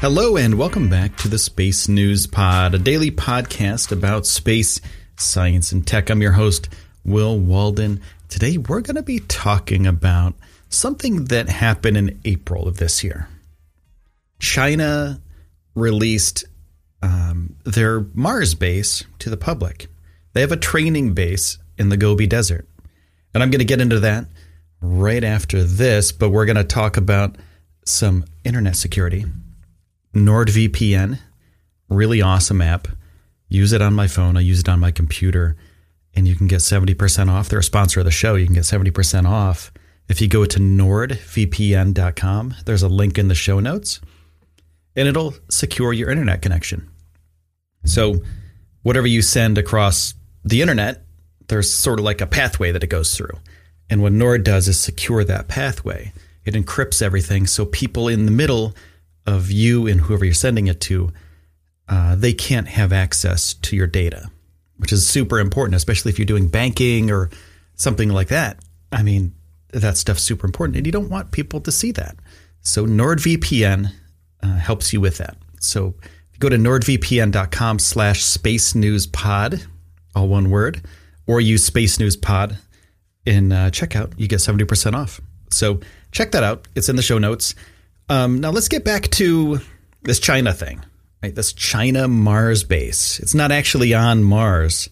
Hello, and welcome back to the Space News Pod, a daily podcast about space, science, and tech. I'm your host, Will Walden. Today, we're going to be talking about something that happened in April of this year. China released um, their Mars base to the public. They have a training base in the Gobi Desert. And I'm going to get into that right after this, but we're going to talk about some internet security NordVPN, really awesome app. Use it on my phone. I use it on my computer, and you can get 70% off. They're a sponsor of the show. You can get 70% off if you go to nordvpn.com. There's a link in the show notes, and it'll secure your internet connection. So, whatever you send across the internet, there's sort of like a pathway that it goes through. And what Nord does is secure that pathway. It encrypts everything so people in the middle of you and whoever you're sending it to, uh, they can't have access to your data, which is super important, especially if you're doing banking or something like that. I mean, that stuff's super important, and you don't want people to see that. So NordVPN uh, helps you with that. So if you go to nordvpn.com slash space news pod, all one word, or use space news pod in uh, checkout, you get 70% off. So check that out. It's in the show notes. Um, now let's get back to this China thing, right? This China Mars base. It's not actually on Mars.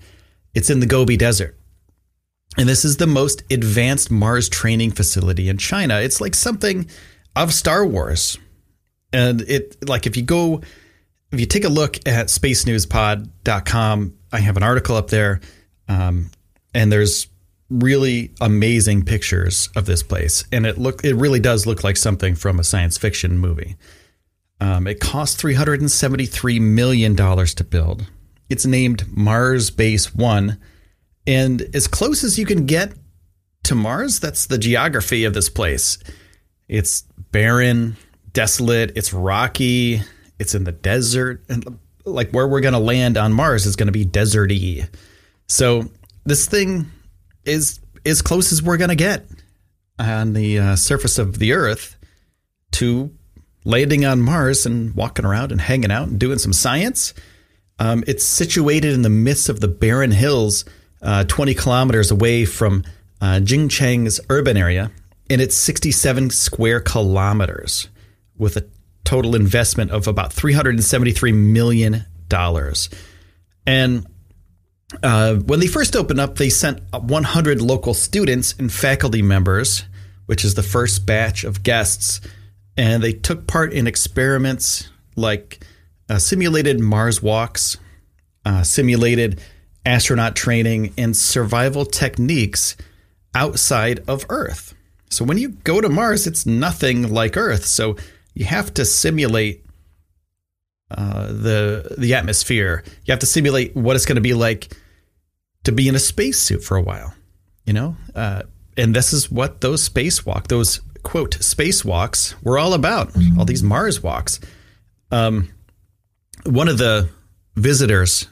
It's in the Gobi Desert. And this is the most advanced Mars training facility in China. It's like something of Star Wars. And it like if you go if you take a look at spacenewspod.com, I have an article up there. Um, and there's really amazing pictures of this place, and it look it really does look like something from a science fiction movie. Um, it cost three hundred and seventy three million dollars to build. It's named Mars Base One, and as close as you can get to Mars, that's the geography of this place. It's barren, desolate. It's rocky. It's in the desert, and like where we're to land on Mars is going to be deserty. So this thing is as close as we're going to get on the uh, surface of the Earth to landing on Mars and walking around and hanging out and doing some science. Um, it's situated in the midst of the barren hills, uh, 20 kilometers away from uh, Jinchang's urban area, and it's 67 square kilometers with a total investment of about $373 million. And uh, when they first opened up, they sent 100 local students and faculty members, which is the first batch of guests, and they took part in experiments like uh, simulated Mars walks, uh, simulated astronaut training, and survival techniques outside of Earth. So when you go to Mars, it's nothing like Earth. So you have to simulate uh, the the atmosphere. You have to simulate what it's going to be like to be in a spacesuit for a while, you know. Uh, and this is what those spacewalk, those quote spacewalks, were all about. All these Mars walks. Um, one of the visitors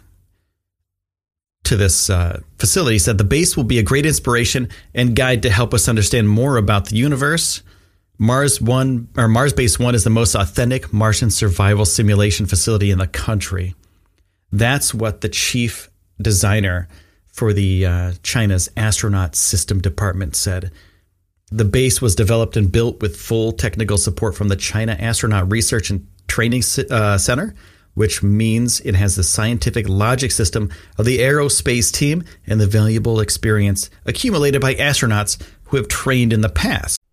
to this uh, facility said the base will be a great inspiration and guide to help us understand more about the universe Mars One or Mars Base One is the most authentic Martian survival simulation facility in the country. That's what the chief designer for the uh, China's astronaut system department said. The base was developed and built with full technical support from the China Astronaut Research and Training uh, Center, which means it has the scientific logic system of the aerospace team and the valuable experience accumulated by astronauts who have trained in the past.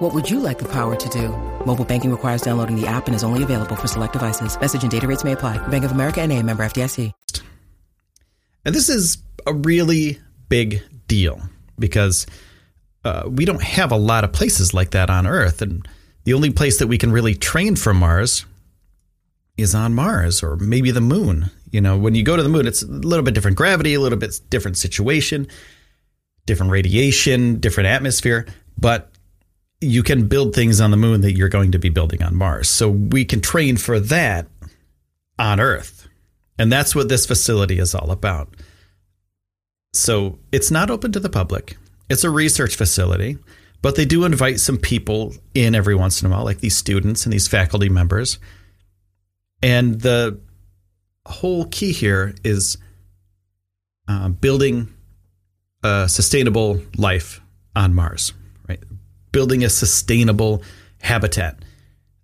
What would you like the power to do? Mobile banking requires downloading the app and is only available for select devices. Message and data rates may apply. Bank of America and a member FDIC. And this is a really big deal because uh, we don't have a lot of places like that on Earth. And the only place that we can really train from Mars is on Mars or maybe the moon. You know, when you go to the moon, it's a little bit different gravity, a little bit different situation, different radiation, different atmosphere, but you can build things on the moon that you're going to be building on Mars. So we can train for that on Earth. And that's what this facility is all about. So it's not open to the public. It's a research facility, but they do invite some people in every once in a while, like these students and these faculty members. And the whole key here is uh, building a sustainable life on Mars? Building a sustainable habitat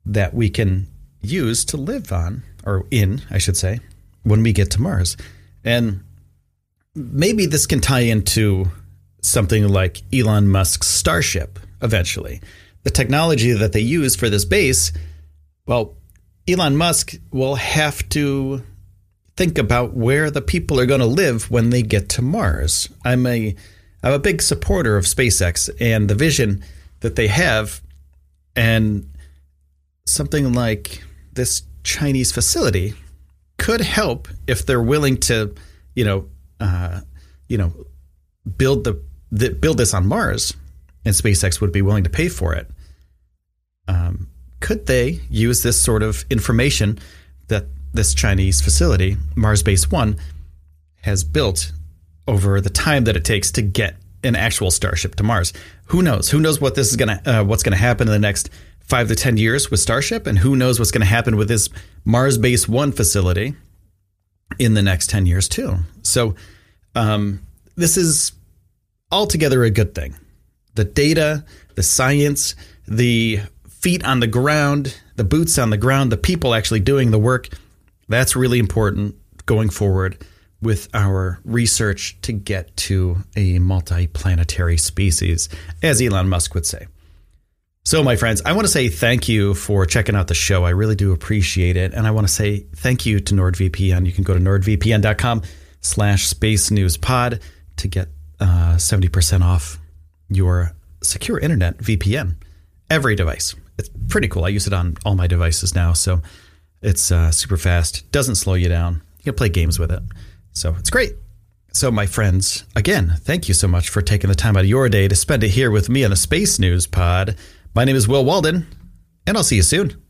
that we can use to live on, or in, I should say, when we get to Mars. And maybe this can tie into something like Elon Musk's Starship eventually. The technology that they use for this base, well, Elon Musk will have to think about where the people are going to live when they get to Mars. I'm a I'm a big supporter of SpaceX and the vision that they have and something like this Chinese facility could help if they're willing to, you know, uh, you know, build the, the, build this on Mars, and SpaceX would be willing to pay for it. Um, could they use this sort of information that this Chinese facility, Mars Base One, has built over the time that it takes to get an actual starship to Mars? Who knows? Who knows what this is gonna uh, what's gonna happen in the next five to ten years with Starship, and who knows what's to happen with this Mars Base One facility in the next 10 years, too. So, um, this is altogether a good thing. The data, the science, the feet on the ground, the boots on the ground, the people actually doing the work that's really important going forward with our research to get to a multi-planetary species, as Elon Musk would say. So, my friends, I want to say thank you for checking out the show. I really do appreciate it. And I want to say thank you to NordVPN. You can go to nordvpn.com slash space news pod to get uh, 70% off your secure internet VPN. Every device. It's pretty cool. I use it on all my devices now. So it's uh, super fast, doesn't slow you down. You can play games with it. So it's great. So, my friends, again, thank you so much for taking the time out of your day to spend it here with me on the Space News Pod. My name is Will Walden, and I'll see you soon.